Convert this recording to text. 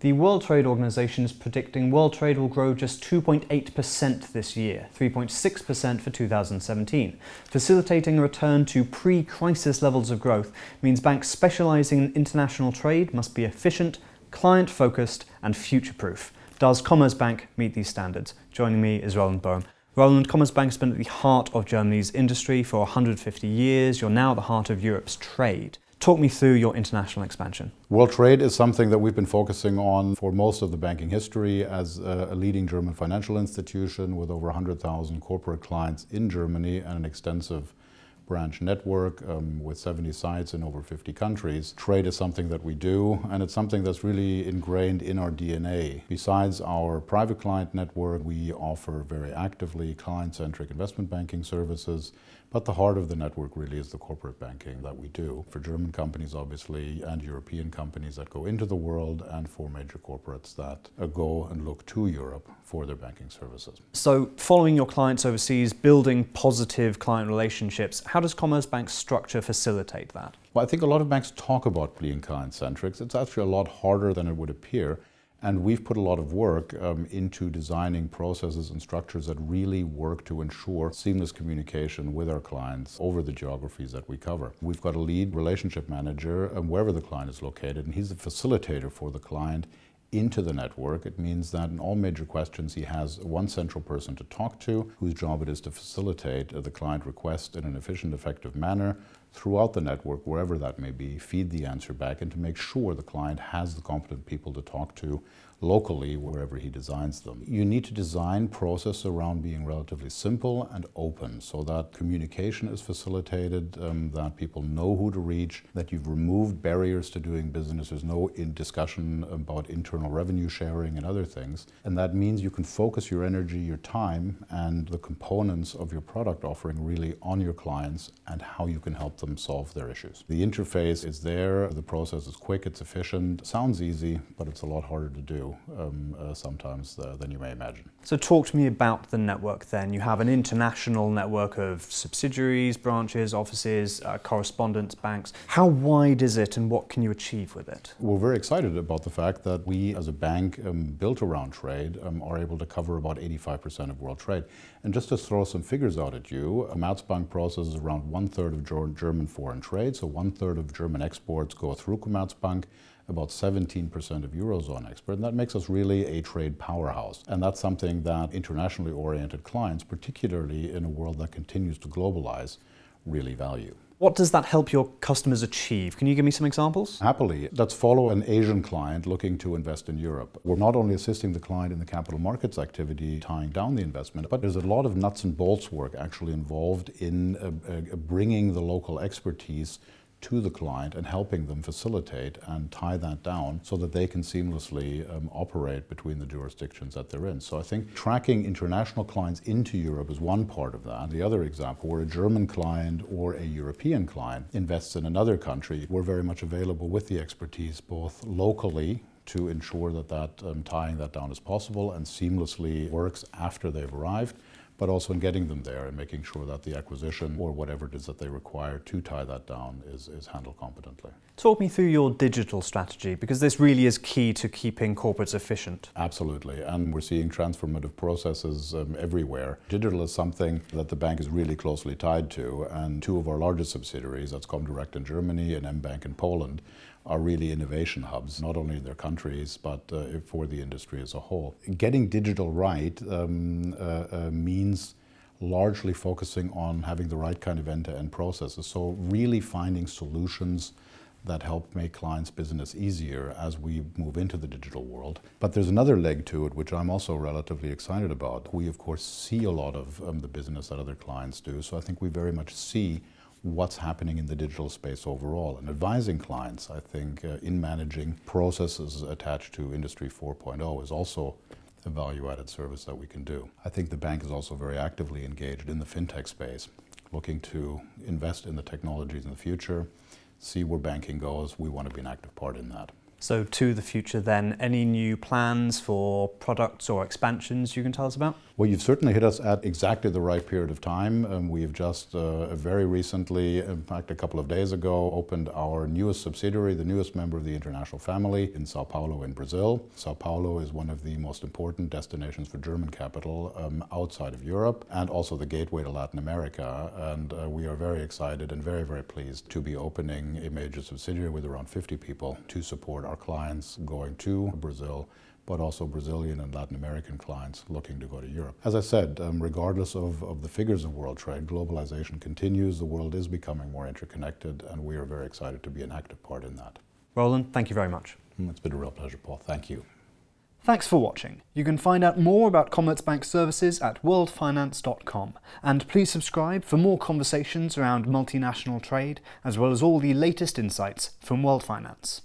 The World Trade Organization is predicting world trade will grow just 2.8% this year, 3.6% for 2017. Facilitating a return to pre crisis levels of growth means banks specializing in international trade must be efficient, client focused, and future proof. Does Commerzbank meet these standards? Joining me is Roland Boehm. Roland, Commerzbank has been at the heart of Germany's industry for 150 years. You're now at the heart of Europe's trade. Talk me through your international expansion. World trade is something that we've been focusing on for most of the banking history as a leading German financial institution with over 100,000 corporate clients in Germany and an extensive branch network um, with 70 sites in over 50 countries. Trade is something that we do, and it's something that's really ingrained in our DNA. Besides our private client network, we offer very actively client centric investment banking services. But the heart of the network really is the corporate banking that we do for German companies, obviously, and European companies that go into the world, and for major corporates that uh, go and look to Europe for their banking services. So, following your clients overseas, building positive client relationships, how does Commerce Commerzbank's structure facilitate that? Well, I think a lot of banks talk about being client centric. It's actually a lot harder than it would appear. And we've put a lot of work um, into designing processes and structures that really work to ensure seamless communication with our clients over the geographies that we cover. We've got a lead relationship manager um, wherever the client is located, and he's a facilitator for the client into the network. It means that in all major questions, he has one central person to talk to, whose job it is to facilitate uh, the client request in an efficient, effective manner throughout the network, wherever that may be, feed the answer back, and to make sure the client has the competent people to talk to locally wherever he designs them. You need to design process around being relatively simple and open so that communication is facilitated, um, that people know who to reach, that you've removed barriers to doing business. There's no discussion about internal revenue sharing and other things. And that means you can focus your energy, your time, and the components of your product offering really on your clients and how you can help them solve their issues. The interface is there, the process is quick, it's efficient, sounds easy, but it's a lot harder to do um, uh, sometimes uh, than you may imagine. So, talk to me about the network then. You have an international network of subsidiaries, branches, offices, uh, correspondents, banks. How wide is it and what can you achieve with it? We're very excited about the fact that we, as a bank um, built around trade, um, are able to cover about 85% of world trade. And just to throw some figures out at you, Commerzbank processes around one third of German foreign trade, so one third of German exports go through Commerzbank about 17% of Eurozone export, and that makes us really a trade powerhouse. And that's something that internationally oriented clients, particularly in a world that continues to globalize, really value. What does that help your customers achieve? Can you give me some examples? Happily. Let's follow an Asian client looking to invest in Europe. We're not only assisting the client in the capital markets activity, tying down the investment, but there's a lot of nuts and bolts work actually involved in uh, uh, bringing the local expertise to the client and helping them facilitate and tie that down so that they can seamlessly um, operate between the jurisdictions that they're in. So I think tracking international clients into Europe is one part of that. The other example, where a German client or a European client invests in another country, we're very much available with the expertise both locally to ensure that, that um, tying that down is possible and seamlessly works after they've arrived but also in getting them there and making sure that the acquisition or whatever it is that they require to tie that down is, is handled competently. Talk me through your digital strategy because this really is key to keeping corporates efficient. Absolutely, and we're seeing transformative processes um, everywhere. Digital is something that the bank is really closely tied to, and two of our largest subsidiaries, that's Comdirect in Germany and mBank in Poland, are really innovation hubs, not only in their countries, but uh, for the industry as a whole. Getting digital right um, uh, uh, means largely focusing on having the right kind of end to end processes. So, really finding solutions that help make clients' business easier as we move into the digital world. But there's another leg to it, which I'm also relatively excited about. We, of course, see a lot of um, the business that other clients do. So, I think we very much see what's happening in the digital space overall. And advising clients, I think, uh, in managing processes attached to Industry 4.0 is also a value added service that we can do. I think the bank is also very actively engaged in the fintech space, looking to invest in the technologies in the future, see where banking goes. We want to be an active part in that. So, to the future, then, any new plans for products or expansions you can tell us about? Well, you've certainly hit us at exactly the right period of time. Um, we've just uh, very recently, in fact, a couple of days ago, opened our newest subsidiary, the newest member of the international family in Sao Paulo, in Brazil. Sao Paulo is one of the most important destinations for German capital um, outside of Europe and also the gateway to Latin America. And uh, we are very excited and very, very pleased to be opening a major subsidiary with around 50 people to support our clients going to Brazil but also Brazilian and Latin American clients looking to go to Europe. As I said, um, regardless of, of the figures of world trade, globalization continues, the world is becoming more interconnected, and we are very excited to be an active part in that. Roland, thank you very much. Mm, it's been a real pleasure, Paul. Thank you. Thanks for watching. You can find out more about Commerzbank services at worldfinance.com. And please subscribe for more conversations around multinational trade, as well as all the latest insights from World Finance.